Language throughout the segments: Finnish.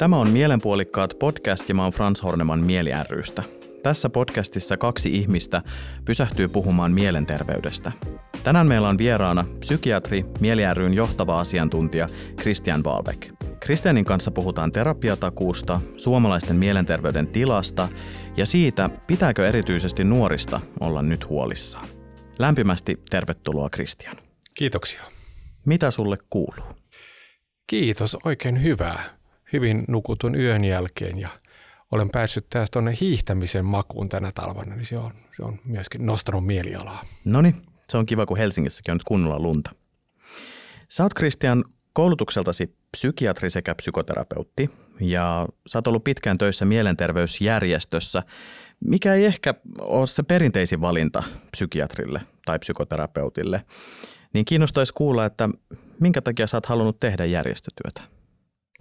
Tämä on Mielenpuolikkaat podcast ja mä oon Frans Horneman Mieli rystä. Tässä podcastissa kaksi ihmistä pysähtyy puhumaan mielenterveydestä. Tänään meillä on vieraana psykiatri, Mieli ryn johtava asiantuntija Christian Valbeck. Christianin kanssa puhutaan terapiatakuusta, suomalaisten mielenterveyden tilasta ja siitä, pitääkö erityisesti nuorista olla nyt huolissaan. Lämpimästi tervetuloa Christian. Kiitoksia. Mitä sulle kuuluu? Kiitos, oikein hyvää. Hyvin nukutun yön jälkeen ja olen päässyt taas tuonne hiihtämisen makuun tänä talvena, niin se on, se on myöskin nostanut mielialaa. No niin, se on kiva, kun Helsingissäkin on nyt kunnolla lunta. Sä oot Christian koulutukseltasi psykiatri sekä psykoterapeutti ja sä oot ollut pitkään töissä mielenterveysjärjestössä, mikä ei ehkä ole se perinteisin valinta psykiatrille tai psykoterapeutille. Niin kiinnostaisi kuulla, että minkä takia sä oot halunnut tehdä järjestötyötä?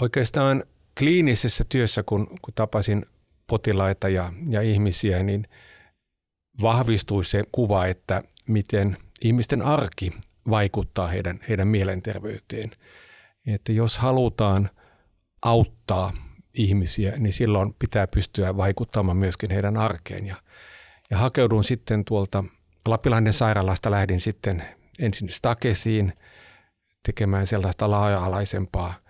Oikeastaan kliinisessä työssä, kun, kun tapasin potilaita ja, ja ihmisiä, niin vahvistui se kuva, että miten ihmisten arki vaikuttaa heidän, heidän mielenterveyteen. Että jos halutaan auttaa ihmisiä, niin silloin pitää pystyä vaikuttamaan myöskin heidän arkeen. Ja, ja hakeudun sitten tuolta Lapilainen sairaalasta, lähdin sitten ensin Stakesiin tekemään sellaista laaja-alaisempaa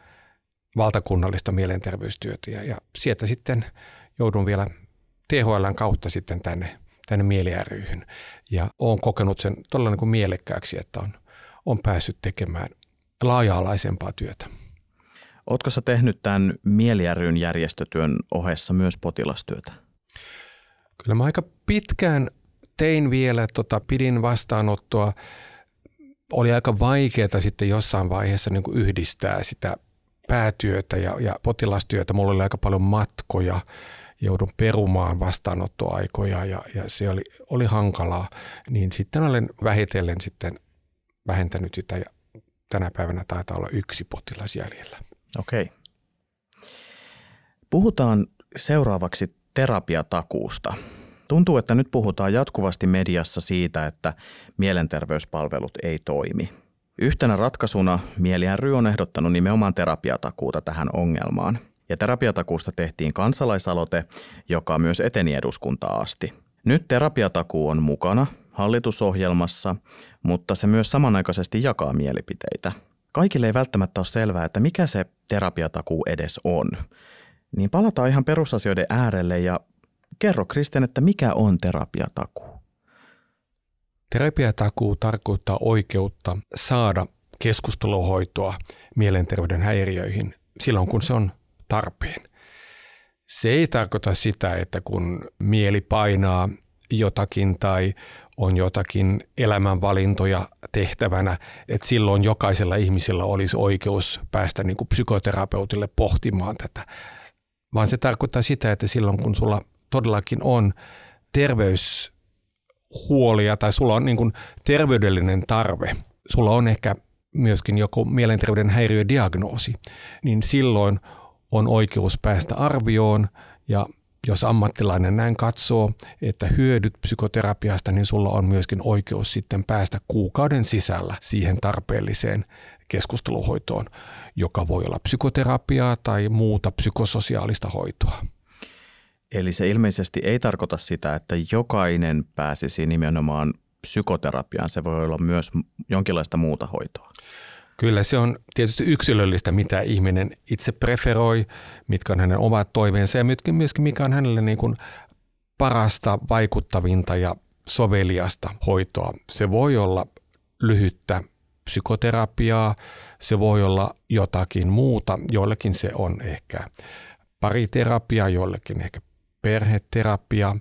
valtakunnallista mielenterveystyötä. Ja, ja sieltä sitten joudun vielä THLn kautta sitten tänne, tänne mieli Ja olen kokenut sen todella niin kuin mielekkääksi, että on, on päässyt tekemään laaja-alaisempaa työtä. Oletko sä tehnyt tämän mieli järjestötyön ohessa myös potilastyötä? Kyllä mä aika pitkään tein vielä, tota, pidin vastaanottoa. Oli aika vaikeaa sitten jossain vaiheessa niin kuin yhdistää sitä päätyötä ja, ja potilastyötä. Mulla oli aika paljon matkoja, joudun perumaan vastaanottoaikoja ja, ja se oli, oli hankalaa. Niin sitten olen vähitellen sitten vähentänyt sitä ja tänä päivänä taitaa olla yksi potilas jäljellä. Okei. Puhutaan seuraavaksi terapiatakuusta. Tuntuu, että nyt puhutaan jatkuvasti mediassa siitä, että mielenterveyspalvelut ei toimi. Yhtenä ratkaisuna Mieli ry on ehdottanut nimenomaan terapiatakuuta tähän ongelmaan. Ja terapiatakuusta tehtiin kansalaisaloite, joka myös eteni eduskuntaa asti. Nyt terapiatakuu on mukana hallitusohjelmassa, mutta se myös samanaikaisesti jakaa mielipiteitä. Kaikille ei välttämättä ole selvää, että mikä se terapiatakuu edes on. Niin palataan ihan perusasioiden äärelle ja kerro Kristen, että mikä on terapiatakuu? Terapiatakuu tarkoittaa oikeutta saada keskusteluhoitoa mielenterveyden häiriöihin silloin, kun se on tarpeen. Se ei tarkoita sitä, että kun mieli painaa jotakin tai on jotakin elämänvalintoja tehtävänä, että silloin jokaisella ihmisellä olisi oikeus päästä niin kuin psykoterapeutille pohtimaan tätä. Vaan se tarkoittaa sitä, että silloin kun sulla todellakin on terveyshuolia tai sulla on niin kuin terveydellinen tarve, sulla on ehkä myöskin joku mielenterveyden häiriödiagnoosi, niin silloin on oikeus päästä arvioon ja jos ammattilainen näin katsoo, että hyödyt psykoterapiasta, niin sulla on myöskin oikeus sitten päästä kuukauden sisällä siihen tarpeelliseen keskusteluhoitoon, joka voi olla psykoterapiaa tai muuta psykososiaalista hoitoa. Eli se ilmeisesti ei tarkoita sitä, että jokainen pääsisi nimenomaan psykoterapiaan. Se voi olla myös jonkinlaista muuta hoitoa. Kyllä se on tietysti yksilöllistä, mitä ihminen itse preferoi, mitkä on hänen omat toiveensa ja myöskin mikä on hänelle niin kuin parasta, vaikuttavinta ja soveliasta hoitoa. Se voi olla lyhyttä psykoterapiaa, se voi olla jotakin muuta, joillekin se on ehkä pariterapia, joillekin ehkä perheterapia,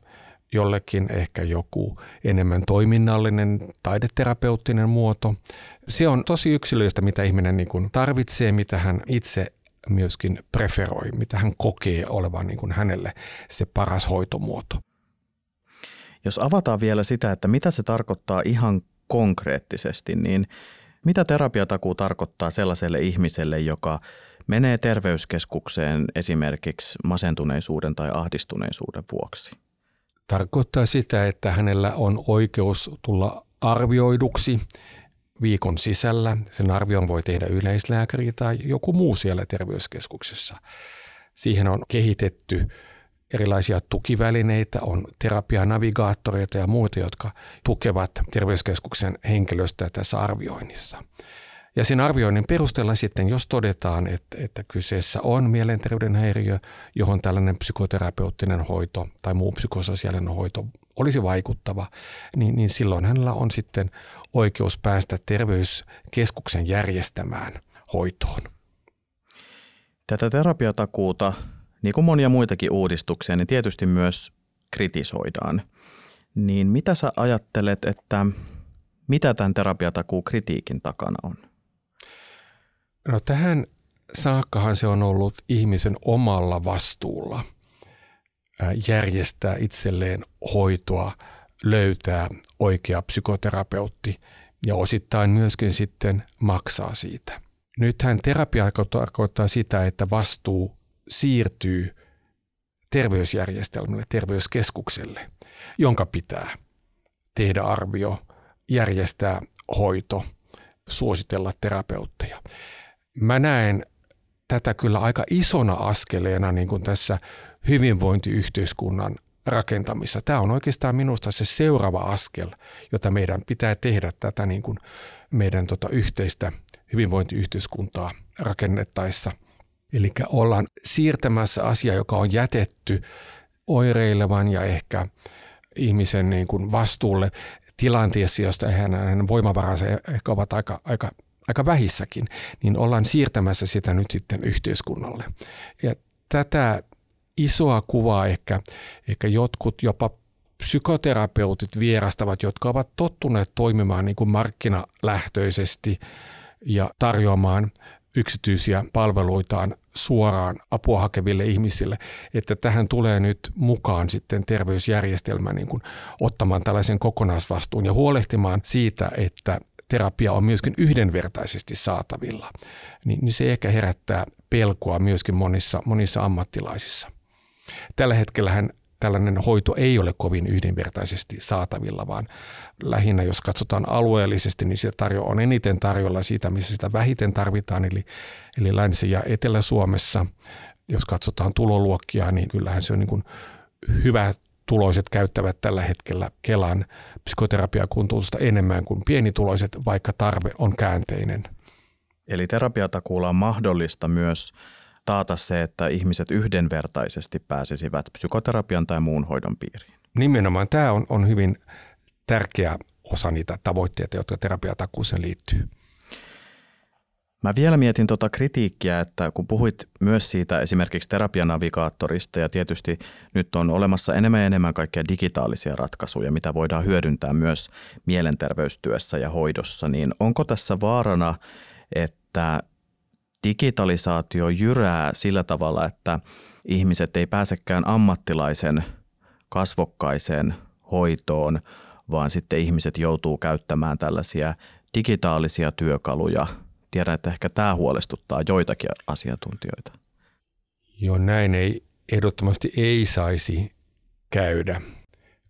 jollekin ehkä joku enemmän toiminnallinen taideterapeuttinen muoto. Se on tosi yksilöistä, mitä ihminen niin kuin tarvitsee, mitä hän itse myöskin preferoi, mitä hän kokee olevan niin kuin hänelle se paras hoitomuoto. Jos avataan vielä sitä, että mitä se tarkoittaa ihan konkreettisesti, niin mitä terapiatakuu tarkoittaa sellaiselle ihmiselle, joka menee terveyskeskukseen esimerkiksi masentuneisuuden tai ahdistuneisuuden vuoksi? Tarkoittaa sitä, että hänellä on oikeus tulla arvioiduksi viikon sisällä. Sen arvion voi tehdä yleislääkäri tai joku muu siellä terveyskeskuksessa. Siihen on kehitetty erilaisia tukivälineitä, on terapianavigaattoreita ja muita, jotka tukevat terveyskeskuksen henkilöstöä tässä arvioinnissa. Ja sen arvioinnin perusteella sitten, jos todetaan, että, että kyseessä on mielenterveyden häiriö, johon tällainen psykoterapeuttinen hoito tai muu psykososiaalinen hoito olisi vaikuttava, niin, niin silloin hänellä on sitten oikeus päästä terveyskeskuksen järjestämään hoitoon. Tätä terapiatakuuta, niin kuin monia muitakin uudistuksia, niin tietysti myös kritisoidaan. Niin mitä sä ajattelet, että mitä tämän terapiatakuu kritiikin takana on? No tähän saakkahan se on ollut ihmisen omalla vastuulla järjestää itselleen hoitoa, löytää oikea psykoterapeutti ja osittain myöskin sitten maksaa siitä. Nythän terapia tarkoittaa sitä, että vastuu siirtyy terveysjärjestelmälle, terveyskeskukselle, jonka pitää tehdä arvio, järjestää hoito, suositella terapeutteja. Mä näen tätä kyllä aika isona askeleena niin kuin tässä hyvinvointiyhteiskunnan rakentamissa. Tämä on oikeastaan minusta se seuraava askel, jota meidän pitää tehdä tätä niin kuin meidän tota yhteistä hyvinvointiyhteiskuntaa rakennettaessa. Eli ollaan siirtämässä asia, joka on jätetty oireilevan ja ehkä ihmisen niin kuin vastuulle tilanteessa, josta hänen voimavaransa ehkä ovat aika, aika aika vähissäkin, niin ollaan siirtämässä sitä nyt sitten yhteiskunnalle. Ja tätä isoa kuvaa ehkä, ehkä jotkut jopa psykoterapeutit vierastavat, jotka ovat tottuneet toimimaan niin kuin markkinalähtöisesti ja tarjoamaan yksityisiä palveluitaan suoraan apua hakeville ihmisille, että tähän tulee nyt mukaan sitten terveysjärjestelmä niin kuin ottamaan tällaisen kokonaisvastuun ja huolehtimaan siitä, että terapia on myöskin yhdenvertaisesti saatavilla, niin, niin se ehkä herättää pelkoa myöskin monissa, monissa ammattilaisissa. Tällä hetkellähän tällainen hoito ei ole kovin yhdenvertaisesti saatavilla, vaan lähinnä jos katsotaan alueellisesti, niin se tarjo on eniten tarjolla siitä, missä sitä vähiten tarvitaan, eli, eli Länsi- ja Etelä-Suomessa. Jos katsotaan tuloluokkia, niin kyllähän se on niin kuin hyvä tuloiset käyttävät tällä hetkellä Kelan psykoterapiakuntoutusta enemmän kuin pienituloiset, vaikka tarve on käänteinen. Eli terapiatakuulla on mahdollista myös taata se, että ihmiset yhdenvertaisesti pääsisivät psykoterapian tai muun hoidon piiriin. Nimenomaan tämä on, on hyvin tärkeä osa niitä tavoitteita, jotka terapiatakuuseen liittyy. Mä vielä mietin tuota kritiikkiä, että kun puhuit myös siitä esimerkiksi terapianavigaattorista ja tietysti nyt on olemassa enemmän ja enemmän kaikkia digitaalisia ratkaisuja, mitä voidaan hyödyntää myös mielenterveystyössä ja hoidossa, niin onko tässä vaarana, että digitalisaatio jyrää sillä tavalla, että ihmiset ei pääsekään ammattilaisen kasvokkaiseen hoitoon, vaan sitten ihmiset joutuu käyttämään tällaisia digitaalisia työkaluja – tiedän, että ehkä tämä huolestuttaa joitakin asiantuntijoita. Joo, näin ei ehdottomasti ei saisi käydä.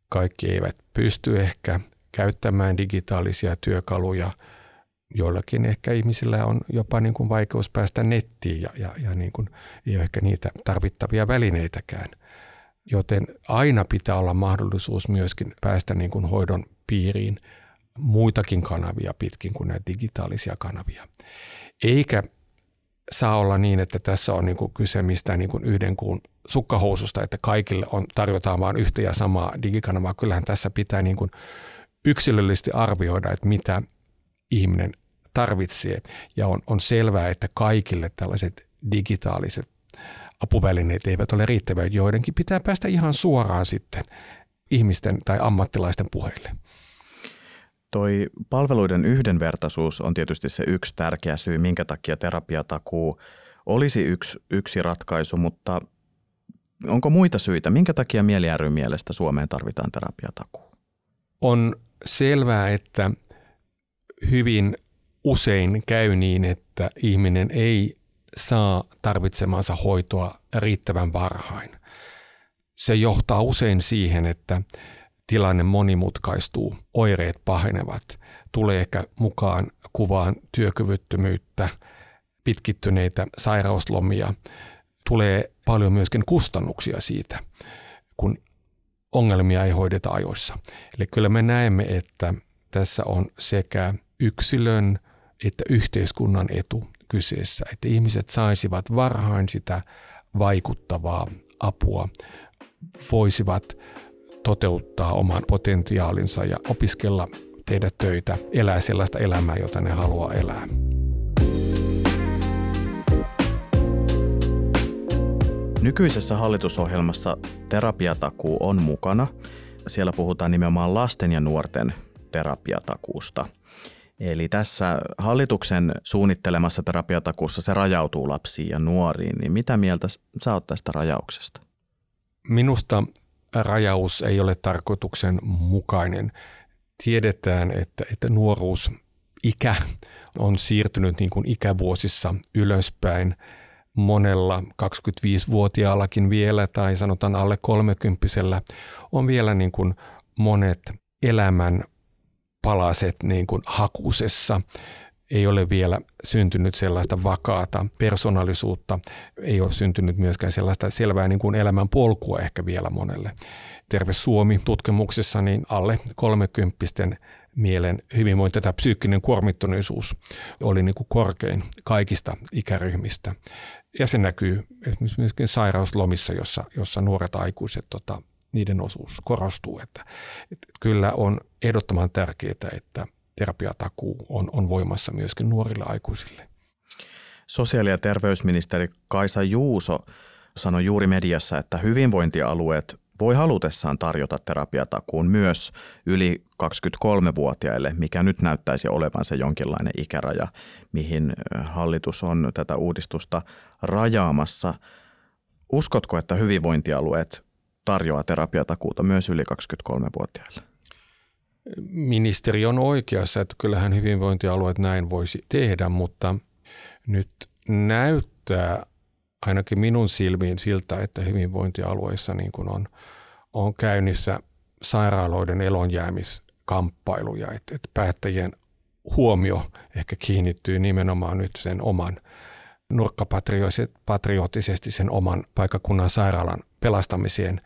Kaikki eivät pysty ehkä käyttämään digitaalisia työkaluja. Joillakin ehkä ihmisillä on jopa niin kuin vaikeus päästä nettiin ja, ja, ja niin kuin ei ole ehkä niitä tarvittavia välineitäkään. Joten aina pitää olla mahdollisuus myöskin päästä niin kuin hoidon piiriin – muitakin kanavia pitkin kuin näitä digitaalisia kanavia. Eikä saa olla niin, että tässä on niin kuin kyse mistään niin kuin yhden kuun sukkahoususta, että kaikille on, tarjotaan vain yhtä ja samaa digikanavaa. Kyllähän tässä pitää niin kuin yksilöllisesti arvioida, että mitä ihminen tarvitsee. Ja on, on selvää, että kaikille tällaiset digitaaliset apuvälineet eivät ole riittäviä. Joidenkin pitää päästä ihan suoraan sitten ihmisten tai ammattilaisten puheille. Toi palveluiden yhdenvertaisuus on tietysti se yksi tärkeä syy, minkä takia terapiatakuu olisi yksi, yksi ratkaisu, mutta onko muita syitä? Minkä takia mieli mielestä Suomeen tarvitaan terapiatakuu? On selvää, että hyvin usein käy niin, että ihminen ei saa tarvitsemansa hoitoa riittävän varhain. Se johtaa usein siihen, että tilanne monimutkaistuu, oireet pahenevat, tulee ehkä mukaan kuvaan työkyvyttömyyttä, pitkittyneitä sairauslomia, tulee paljon myöskin kustannuksia siitä, kun ongelmia ei hoideta ajoissa. Eli kyllä me näemme, että tässä on sekä yksilön että yhteiskunnan etu kyseessä, että ihmiset saisivat varhain sitä vaikuttavaa apua, voisivat toteuttaa oman potentiaalinsa ja opiskella, tehdä töitä, elää sellaista elämää, jota ne haluaa elää. Nykyisessä hallitusohjelmassa terapiatakuu on mukana. Siellä puhutaan nimenomaan lasten ja nuorten terapiatakuusta. Eli tässä hallituksen suunnittelemassa terapiatakuussa se rajautuu lapsiin ja nuoriin. Niin mitä mieltä sä oot tästä rajauksesta? Minusta rajaus ei ole tarkoituksen mukainen. Tiedetään, että, että nuoruus ikä on siirtynyt niin kuin ikävuosissa ylöspäin – monella 25-vuotiaallakin vielä tai sanotaan alle 30 on vielä niin kuin monet elämän palaset niin kuin hakusessa. Ei ole vielä syntynyt sellaista vakaata persoonallisuutta, ei ole syntynyt myöskään sellaista selvää niin kuin elämän polkua ehkä vielä monelle. Terve Suomi tutkimuksessa niin alle 30 mielen hyvinvointi tai psyykkinen kuormittuneisuus oli niin kuin korkein kaikista ikäryhmistä. Ja se näkyy esimerkiksi myöskin sairauslomissa, jossa, jossa nuoret aikuiset, tota, niiden osuus korostuu. Että, että kyllä on ehdottoman tärkeää, että terapiatakuu on, on voimassa myöskin nuorille aikuisille. Sosiaali- ja terveysministeri Kaisa Juuso sanoi juuri mediassa, että hyvinvointialueet voi halutessaan tarjota terapiatakuun myös yli 23-vuotiaille, mikä nyt näyttäisi olevan se jonkinlainen ikäraja, mihin hallitus on tätä uudistusta rajaamassa. Uskotko, että hyvinvointialueet tarjoaa terapiatakuuta myös yli 23-vuotiaille? Ministeri on oikeassa, että kyllähän hyvinvointialueet näin voisi tehdä, mutta nyt näyttää ainakin minun silmiin siltä, että hyvinvointialueissa niin kuin on, on käynnissä sairaaloiden elonjäämiskamppailuja, että, että päättäjien huomio ehkä kiinnittyy nimenomaan nyt sen oman nurkkapatriottisesti sen oman paikakunnan sairaalan pelastamiseen,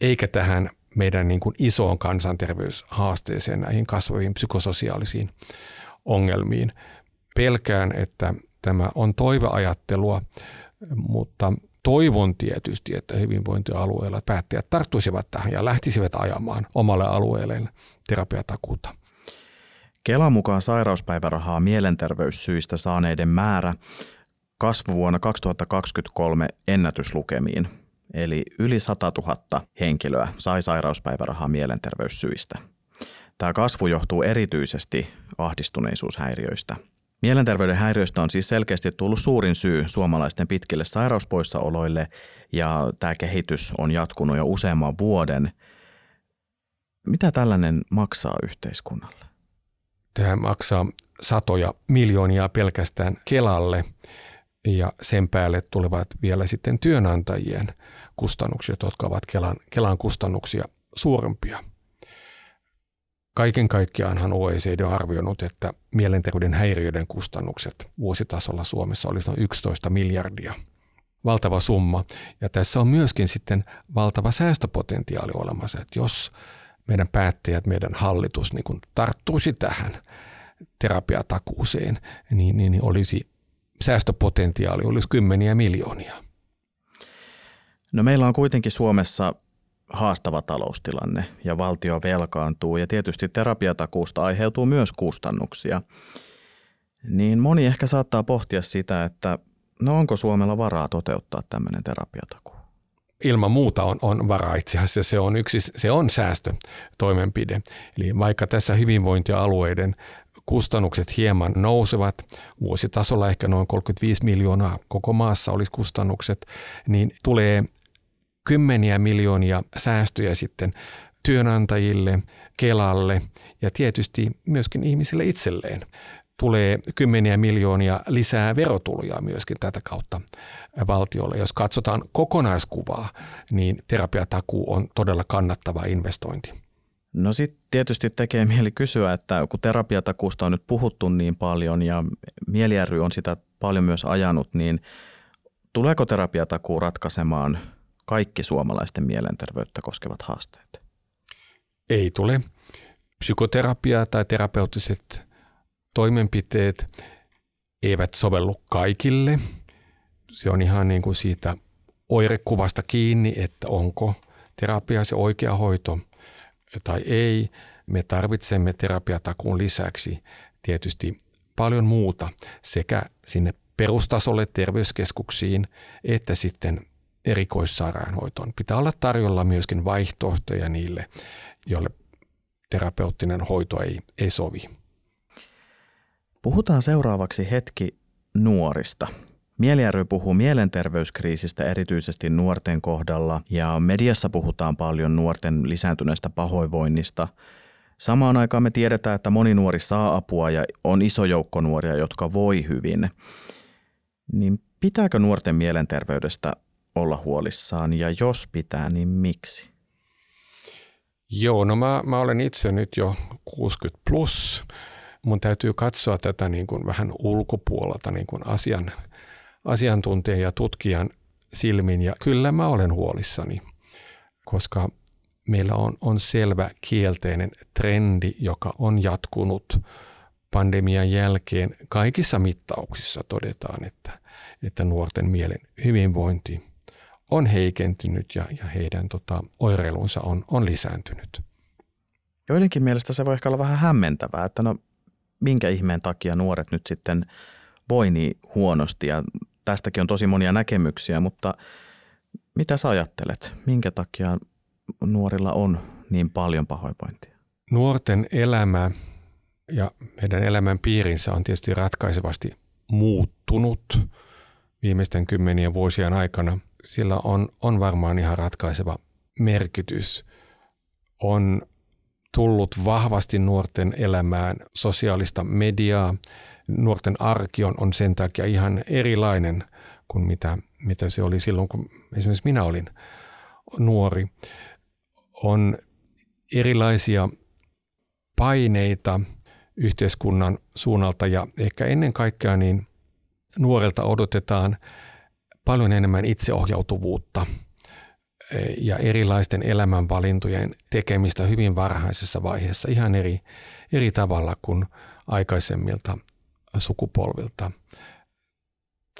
eikä tähän meidän niin kuin isoon kansanterveyshaasteeseen, näihin kasvaviin psykososiaalisiin ongelmiin. Pelkään, että tämä on toiveajattelua, mutta toivon tietysti, että hyvinvointialueella päättäjät tarttuisivat tähän ja lähtisivät ajamaan omalle alueelleen terapiatakuuta. Kelan mukaan sairauspäivärahaa mielenterveyssyistä saaneiden määrä kasvoi vuonna 2023 ennätyslukemiin, eli yli 100 000 henkilöä sai sairauspäivärahaa mielenterveyssyistä. Tämä kasvu johtuu erityisesti ahdistuneisuushäiriöistä – Mielenterveyden häiriöistä on siis selkeästi tullut suurin syy suomalaisten pitkille sairauspoissaoloille ja tämä kehitys on jatkunut jo useamman vuoden. Mitä tällainen maksaa yhteiskunnalle? Tämä maksaa satoja miljoonia pelkästään Kelalle ja sen päälle tulevat vielä sitten työnantajien kustannukset, jotka ovat Kelan, Kelan kustannuksia suurempia – Kaiken kaikkiaanhan OECD on arvioinut, että mielenterveyden häiriöiden kustannukset vuositasolla Suomessa olisi noin 11 miljardia. Valtava summa. Ja tässä on myöskin sitten valtava säästöpotentiaali olemassa, että jos meidän päättäjät, meidän hallitus niin kun tarttuisi tähän terapiatakuuseen, niin, niin, niin olisi säästöpotentiaali olisi kymmeniä miljoonia. No meillä on kuitenkin Suomessa haastava taloustilanne ja valtio velkaantuu ja tietysti terapiatakuusta aiheutuu myös kustannuksia, niin moni ehkä saattaa pohtia sitä, että no onko Suomella varaa toteuttaa tämmöinen terapiatakuu? Ilman muuta on, on varaa itse asiassa. Se on, yksi, se on säästötoimenpide. Eli vaikka tässä hyvinvointialueiden kustannukset hieman nousevat, vuositasolla ehkä noin 35 miljoonaa koko maassa olisi kustannukset, niin tulee kymmeniä miljoonia säästöjä sitten työnantajille, Kelalle ja tietysti myöskin ihmisille itselleen. Tulee kymmeniä miljoonia lisää verotuloja myöskin tätä kautta valtiolle. Jos katsotaan kokonaiskuvaa, niin terapiatakuu on todella kannattava investointi. No sitten tietysti tekee mieli kysyä, että kun terapiatakuusta on nyt puhuttu niin paljon ja Mieli on sitä paljon myös ajanut, niin Tuleeko terapiatakuu ratkaisemaan kaikki suomalaisten mielenterveyttä koskevat haasteet? Ei tule. Psykoterapia tai terapeuttiset toimenpiteet eivät sovellu kaikille. Se on ihan niin kuin siitä oirekuvasta kiinni, että onko terapia se oikea hoito tai ei. Me tarvitsemme terapiatakuun lisäksi tietysti paljon muuta sekä sinne perustasolle terveyskeskuksiin että sitten erikoissairaanhoitoon. Pitää olla tarjolla myöskin vaihtoehtoja niille, joille terapeuttinen hoito ei, ei sovi. Puhutaan seuraavaksi hetki nuorista. Mieli ry puhuu mielenterveyskriisistä erityisesti nuorten kohdalla ja mediassa puhutaan paljon nuorten lisääntyneestä pahoinvoinnista. Samaan aikaan me tiedetään, että moni nuori saa apua ja on iso joukko nuoria, jotka voi hyvin. Niin pitääkö nuorten mielenterveydestä olla huolissaan ja jos pitää, niin miksi? Joo, no mä, mä olen itse nyt jo 60 plus. Mun täytyy katsoa tätä niin kuin vähän ulkopuolelta niin kuin asian, asiantuntijan ja tutkijan silmin. Ja kyllä mä olen huolissani, koska meillä on, on selvä kielteinen trendi, joka on jatkunut pandemian jälkeen. Kaikissa mittauksissa todetaan, että, että nuorten mielen hyvinvointi – on heikentynyt ja, ja heidän tota, oireilunsa on, on lisääntynyt. Joidenkin mielestä se voi ehkä olla vähän hämmentävää, että no minkä ihmeen takia nuoret nyt sitten voi niin huonosti ja tästäkin on tosi monia näkemyksiä, mutta mitä sä ajattelet? Minkä takia nuorilla on niin paljon pahoinvointia? Nuorten elämä ja heidän elämän piirinsä on tietysti ratkaisevasti muuttunut viimeisten kymmenien vuosien aikana – sillä on, on varmaan ihan ratkaiseva merkitys. On tullut vahvasti nuorten elämään sosiaalista mediaa. Nuorten arki on, on sen takia ihan erilainen kuin mitä, mitä se oli silloin, kun esimerkiksi minä olin nuori. On erilaisia paineita yhteiskunnan suunnalta ja ehkä ennen kaikkea niin nuorelta odotetaan – paljon enemmän itseohjautuvuutta e, ja erilaisten elämänvalintojen tekemistä hyvin varhaisessa vaiheessa ihan eri, eri tavalla kuin aikaisemmilta sukupolvilta.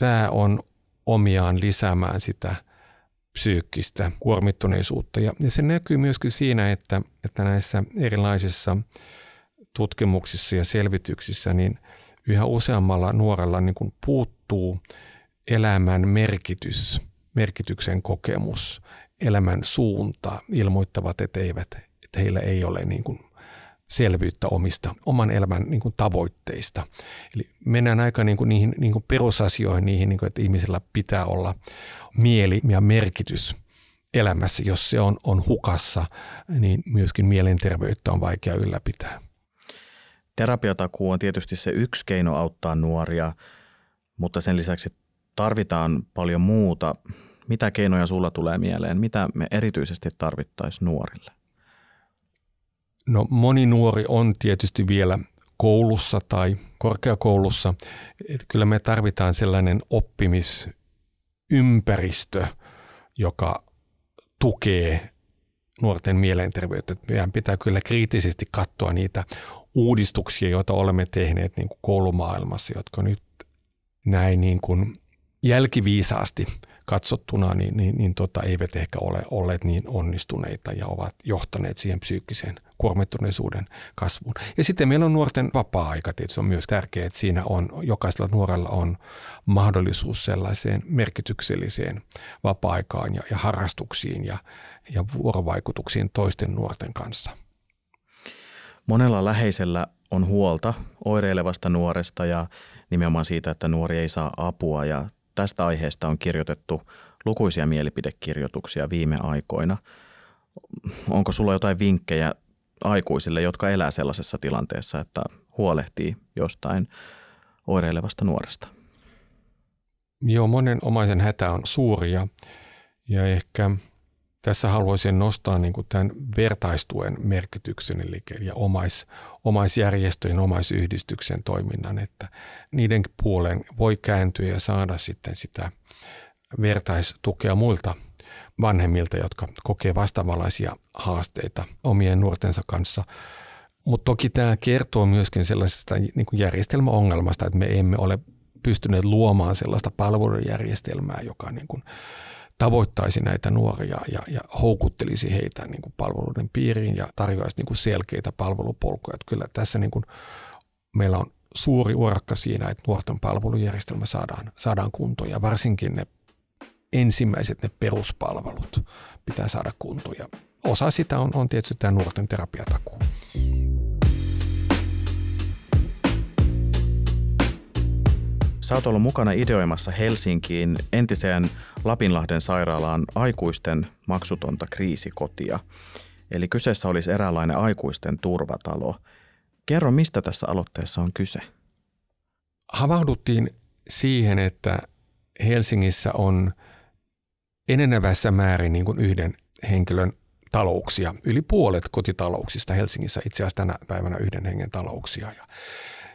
Tämä on omiaan lisäämään sitä psyykkistä kuormittuneisuutta. Ja, se näkyy myöskin siinä, että, että näissä erilaisissa tutkimuksissa ja selvityksissä niin yhä useammalla nuorella niin kuin puuttuu elämän merkitys, merkityksen kokemus, elämän suunta ilmoittavat, että, eivät, että heillä ei ole niin kuin selvyyttä omista, oman elämän niin kuin tavoitteista. Eli mennään aika niin kuin niihin niin kuin perusasioihin, niihin, niin kuin, että ihmisellä pitää olla mieli ja merkitys elämässä. Jos se on, on hukassa, niin myöskin mielenterveyttä on vaikea ylläpitää. Terapiatakuu on tietysti se yksi keino auttaa nuoria, mutta sen lisäksi tarvitaan paljon muuta. Mitä keinoja sulla tulee mieleen? Mitä me erityisesti tarvittaisiin nuorille? No moni nuori on tietysti vielä koulussa tai korkeakoulussa. Et kyllä me tarvitaan sellainen oppimisympäristö, joka tukee nuorten mielenterveyttä. Meidän pitää kyllä kriittisesti katsoa niitä uudistuksia, joita olemme tehneet niin kuin koulumaailmassa, jotka nyt näin niin kuin jälkiviisaasti katsottuna, niin, niin, niin tota, eivät ehkä ole olleet niin onnistuneita ja ovat johtaneet siihen psyykkiseen kuormittuneisuuden kasvuun. Ja sitten meillä on nuorten vapaa-aika, tietysti on myös tärkeää, että siinä on, jokaisella nuorella on mahdollisuus sellaiseen merkitykselliseen vapaa-aikaan ja, ja harrastuksiin ja, ja vuorovaikutuksiin toisten nuorten kanssa. Monella läheisellä on huolta oireilevasta nuoresta ja nimenomaan siitä, että nuori ei saa apua ja Tästä aiheesta on kirjoitettu lukuisia mielipidekirjoituksia viime aikoina. Onko sulla jotain vinkkejä aikuisille, jotka elää sellaisessa tilanteessa, että huolehtii jostain oireilevasta nuoresta? Joo, monen omaisen hätä on suuri ja, ja ehkä tässä haluaisin nostaa niin kuin tämän vertaistuen merkityksen, eli ja omais, omaisjärjestöjen, omaisyhdistyksen toiminnan, että niiden puolen voi kääntyä ja saada sitten sitä vertaistukea muilta vanhemmilta, jotka kokee vastaavanlaisia haasteita omien nuortensa kanssa. Mutta toki tämä kertoo myöskin sellaisesta niin kuin järjestelmäongelmasta, että me emme ole pystyneet luomaan sellaista palvelujärjestelmää, joka niin kuin tavoittaisi näitä nuoria ja, ja houkuttelisi heitä niin kuin palveluiden piiriin ja tarjoaisi niin kuin selkeitä palvelupolkuja. Että kyllä tässä niin kuin meillä on suuri urakka siinä, että nuorten palvelujärjestelmä saadaan, saadaan kuntoon ja varsinkin ne ensimmäiset ne peruspalvelut pitää saada kuntoon. Ja osa sitä on, on tietysti tämä nuorten terapiatakuu. Sä oot ollut mukana ideoimassa Helsinkiin entiseen Lapinlahden sairaalaan aikuisten maksutonta kriisikotia. Eli kyseessä olisi eräänlainen aikuisten turvatalo. Kerro, mistä tässä aloitteessa on kyse? Havahduttiin siihen, että Helsingissä on enenevässä määrin niin kuin yhden henkilön talouksia. Yli puolet kotitalouksista Helsingissä itse asiassa tänä päivänä yhden hengen talouksia. Ja,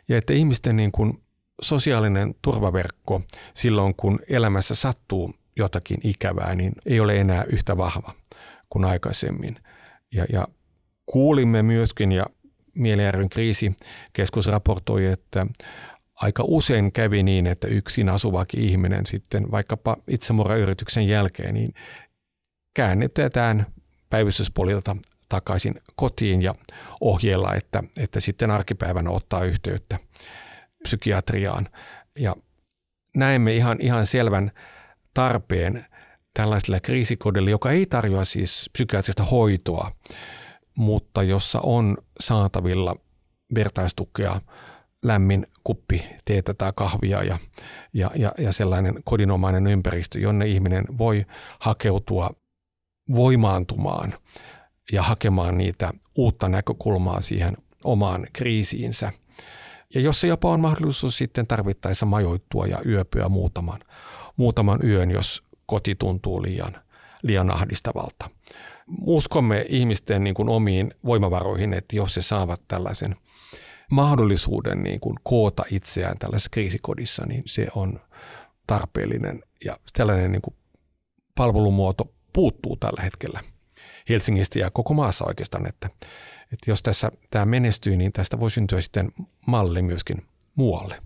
ja että ihmisten niin kuin sosiaalinen turvaverkko silloin, kun elämässä sattuu jotakin ikävää, niin ei ole enää yhtä vahva kuin aikaisemmin. Ja, ja kuulimme myöskin, ja Mielijärven kriisikeskus raportoi, että aika usein kävi niin, että yksin asuvakin ihminen sitten vaikkapa itsemurrayrityksen jälkeen, niin käännetetään päivystyspolilta takaisin kotiin ja ohjeella, että, että sitten arkipäivänä ottaa yhteyttä psykiatriaan. Ja näemme ihan, ihan selvän tarpeen tällaiselle kriisikodille, joka ei tarjoa siis psykiatrista hoitoa, mutta jossa on saatavilla vertaistukea, lämmin kuppi teetä tai kahvia ja, ja, ja, ja sellainen kodinomainen ympäristö, jonne ihminen voi hakeutua voimaantumaan ja hakemaan niitä uutta näkökulmaa siihen omaan kriisiinsä – ja jos se jopa on mahdollisuus sitten tarvittaessa majoittua ja yöpyä muutaman, muutaman yön, jos koti tuntuu liian, liian ahdistavalta. Uskomme ihmisten niin kuin omiin voimavaroihin, että jos se saavat tällaisen mahdollisuuden niin kuin koota itseään tällaisessa kriisikodissa, niin se on tarpeellinen ja tällainen niin kuin palvelumuoto puuttuu tällä hetkellä Helsingistä ja koko maassa oikeastaan, että että jos tässä tämä menestyy, niin tästä voi syntyä sitten malli myöskin muualle.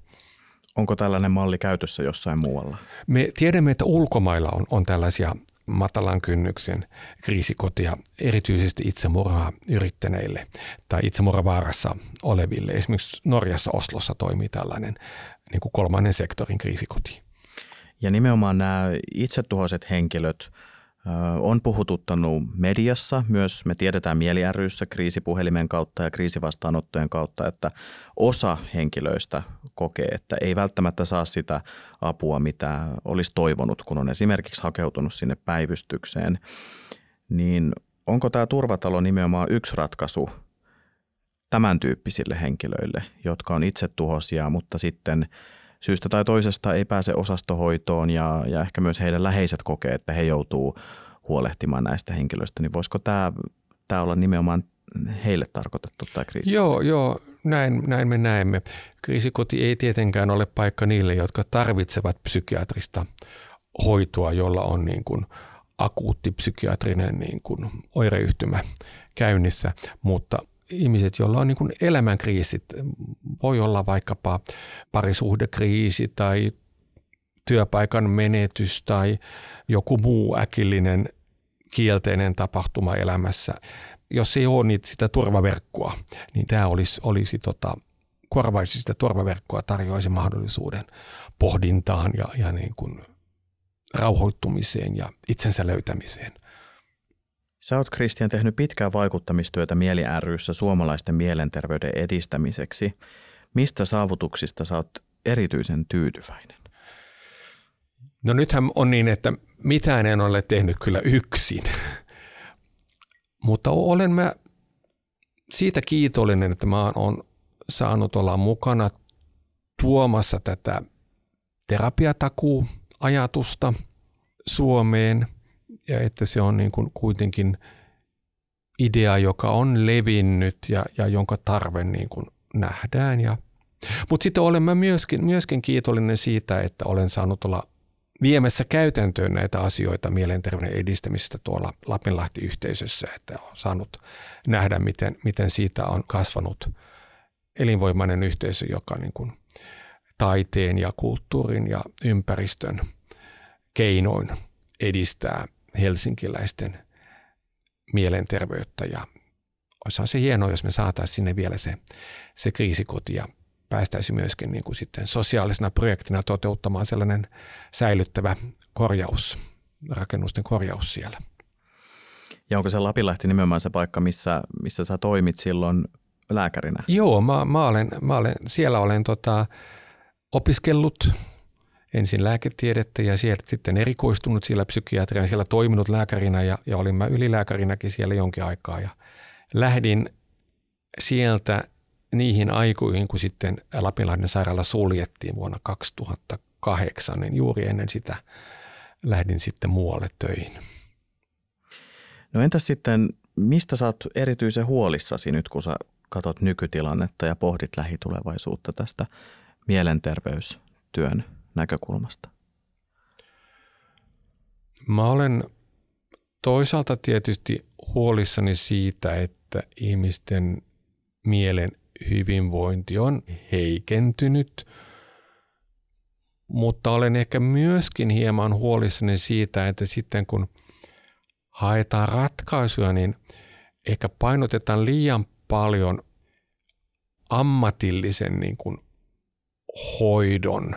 Onko tällainen malli käytössä jossain muualla? Me tiedämme, että ulkomailla on, on tällaisia matalan kynnyksen kriisikotia erityisesti itsemurhaa yrittäneille tai itsemurhavaarassa oleville. Esimerkiksi Norjassa Oslossa toimii tällainen niin kuin kolmannen sektorin kriisikoti. Ja nimenomaan nämä itsetuhoiset henkilöt – on puhututtanut mediassa, myös me tiedetään mieli kriisipuhelimen kautta ja kriisivastaanottojen kautta, että osa henkilöistä kokee, että ei välttämättä saa sitä apua, mitä olisi toivonut, kun on esimerkiksi hakeutunut sinne päivystykseen. Niin onko tämä turvatalo nimenomaan yksi ratkaisu tämän tyyppisille henkilöille, jotka on itse tuhosia, mutta sitten syystä tai toisesta ei pääse osastohoitoon ja, ja ehkä myös heidän läheiset kokee, että he joutuu huolehtimaan näistä henkilöistä, niin voisiko tämä, tämä olla nimenomaan heille tarkoitettu tämä kriisi? Joo, joo, näin, näin me näemme. Kriisikoti ei tietenkään ole paikka niille, jotka tarvitsevat psykiatrista hoitoa, jolla on niin kuin akuutti psykiatrinen niin kuin oireyhtymä käynnissä, mutta ihmiset, joilla on niin kuin elämänkriisit, voi olla vaikkapa parisuhdekriisi tai työpaikan menetys tai joku muu äkillinen kielteinen tapahtuma elämässä. Jos ei ole niitä, sitä turvaverkkoa, niin tämä olisi, olisi tota, korvaisi sitä turvaverkkoa, tarjoaisi mahdollisuuden pohdintaan ja, ja niin kuin rauhoittumiseen ja itsensä löytämiseen. Sä oot Kristian tehnyt pitkää vaikuttamistyötä Mieli ryssä suomalaisten mielenterveyden edistämiseksi. Mistä saavutuksista sä oot erityisen tyytyväinen? No nythän on niin, että mitään en ole tehnyt kyllä yksin, mutta olen mä siitä kiitollinen, että mä oon saanut olla mukana tuomassa tätä terapiatakuu-ajatusta Suomeen ja että se on niin kuin kuitenkin idea, joka on levinnyt ja, ja jonka tarve niin kuin nähdään. Ja, mutta sitten olen mä myöskin, myöskin kiitollinen siitä, että olen saanut olla viemässä käytäntöön näitä asioita mielenterveyden edistämisestä tuolla Lapinlahti-yhteisössä, että on saanut nähdä, miten, miten siitä on kasvanut elinvoimainen yhteisö, joka niin kuin taiteen ja kulttuurin ja ympäristön keinoin edistää helsinkiläisten mielenterveyttä ja olisi se hienoa, jos me saataisiin sinne vielä se, se kriisikoti ja päästäisi myöskin niin kuin sitten sosiaalisena projektina toteuttamaan sellainen säilyttävä korjaus, rakennusten korjaus siellä. Ja onko se Lapinlahti nimenomaan se paikka, missä, missä sä toimit silloin lääkärinä? Joo, mä, mä, olen, mä olen, siellä olen tota, opiskellut ensin lääketiedettä ja sieltä sitten erikoistunut siellä psykiatriaan, siellä toiminut lääkärinä ja, ja olin mä ylilääkärinäkin siellä jonkin aikaa ja lähdin sieltä niihin aikoihin, kun sitten Lapinlahden sairaala suljettiin vuonna 2008, niin juuri ennen sitä lähdin sitten muualle töihin. No entäs sitten, mistä sä oot erityisen huolissasi nyt, kun sä katot nykytilannetta ja pohdit lähitulevaisuutta tästä mielenterveystyön näkökulmasta? Mä olen toisaalta tietysti huolissani siitä, että ihmisten mielen hyvinvointi on heikentynyt, mutta olen ehkä myöskin hieman huolissani siitä, että sitten kun haetaan ratkaisuja, niin ehkä painotetaan liian paljon ammatillisen niin kuin hoidon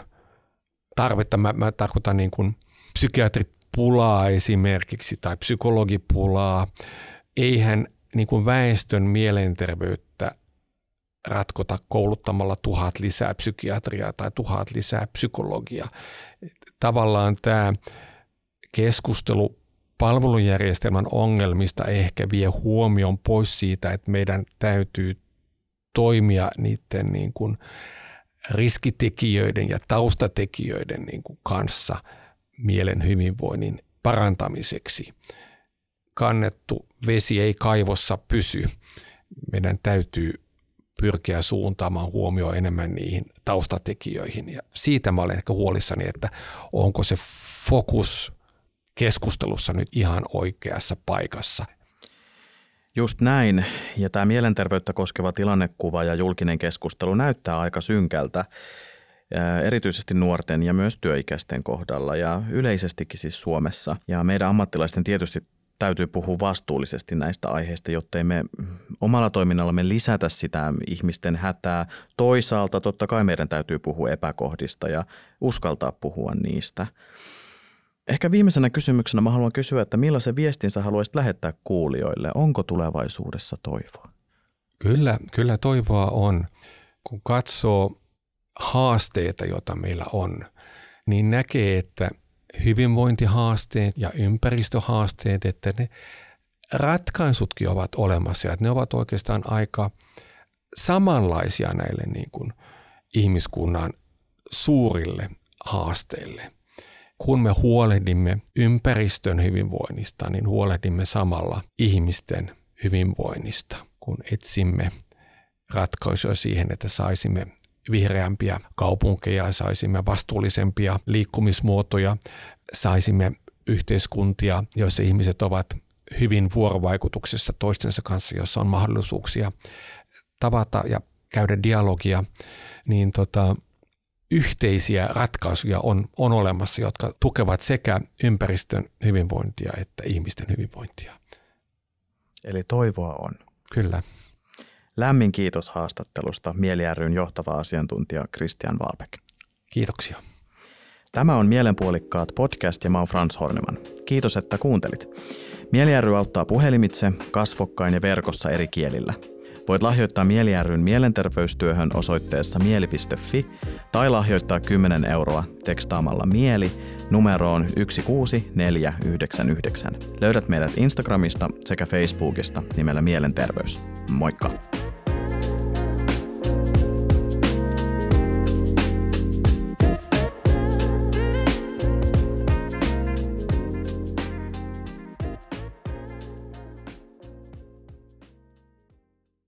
tarvetta. Mä, mä tarkoitan niin kuin psykiatripulaa esimerkiksi tai psykologipulaa. Eihän niin kuin väestön mielenterveyttä ratkota kouluttamalla tuhat lisää psykiatriaa tai tuhat lisää psykologiaa. Tavallaan tämä keskustelu palvelujärjestelmän ongelmista ehkä vie huomion pois siitä, että meidän täytyy toimia niiden niin kuin riskitekijöiden ja taustatekijöiden niin kuin kanssa mielen hyvinvoinnin parantamiseksi. Kannettu vesi ei kaivossa pysy. Meidän täytyy pyrkiä suuntaamaan huomioon enemmän niihin taustatekijöihin. Ja siitä mä olen ehkä huolissani, että onko se fokus keskustelussa nyt ihan oikeassa paikassa. Just näin. Ja tämä mielenterveyttä koskeva tilannekuva ja julkinen keskustelu näyttää aika synkältä, erityisesti nuorten ja myös työikäisten kohdalla ja yleisestikin siis Suomessa. Ja meidän ammattilaisten tietysti täytyy puhua vastuullisesti näistä aiheista, jottei me omalla toiminnallamme lisätä sitä ihmisten hätää. Toisaalta totta kai meidän täytyy puhua epäkohdista ja uskaltaa puhua niistä. Ehkä viimeisenä kysymyksenä mä haluan kysyä, että millaisen viestin sä haluaisit lähettää kuulijoille? Onko tulevaisuudessa toivoa? Kyllä, kyllä toivoa on. Kun katsoo haasteita, joita meillä on, niin näkee, että hyvinvointihaasteet ja ympäristöhaasteet, että ne ratkaisutkin ovat olemassa ja ne ovat oikeastaan aika samanlaisia näille niin kuin ihmiskunnan suurille haasteille. Kun me huolehdimme ympäristön hyvinvoinnista, niin huolehdimme samalla ihmisten hyvinvoinnista, kun etsimme ratkaisuja siihen, että saisimme vihreämpiä kaupunkeja, saisimme vastuullisempia liikkumismuotoja, saisimme yhteiskuntia, joissa ihmiset ovat hyvin vuorovaikutuksessa toistensa kanssa, jossa on mahdollisuuksia tavata ja käydä dialogia, niin tota, yhteisiä ratkaisuja on, on olemassa, jotka tukevat sekä ympäristön hyvinvointia että ihmisten hyvinvointia. Eli toivoa on. Kyllä. Lämmin kiitos haastattelusta Mieli ryn johtava asiantuntija Christian Valbeck. Kiitoksia. Tämä on Mielenpuolikkaat podcast ja mä oon Frans Horneman. Kiitos, että kuuntelit. Mieli ry auttaa puhelimitse, kasvokkain ja verkossa eri kielillä. Voit lahjoittaa Mieli mielenterveystyöhön osoitteessa mieli.fi tai lahjoittaa 10 euroa tekstaamalla mieli numeroon 16499. Löydät meidät Instagramista sekä Facebookista nimellä Mielenterveys. Moikka!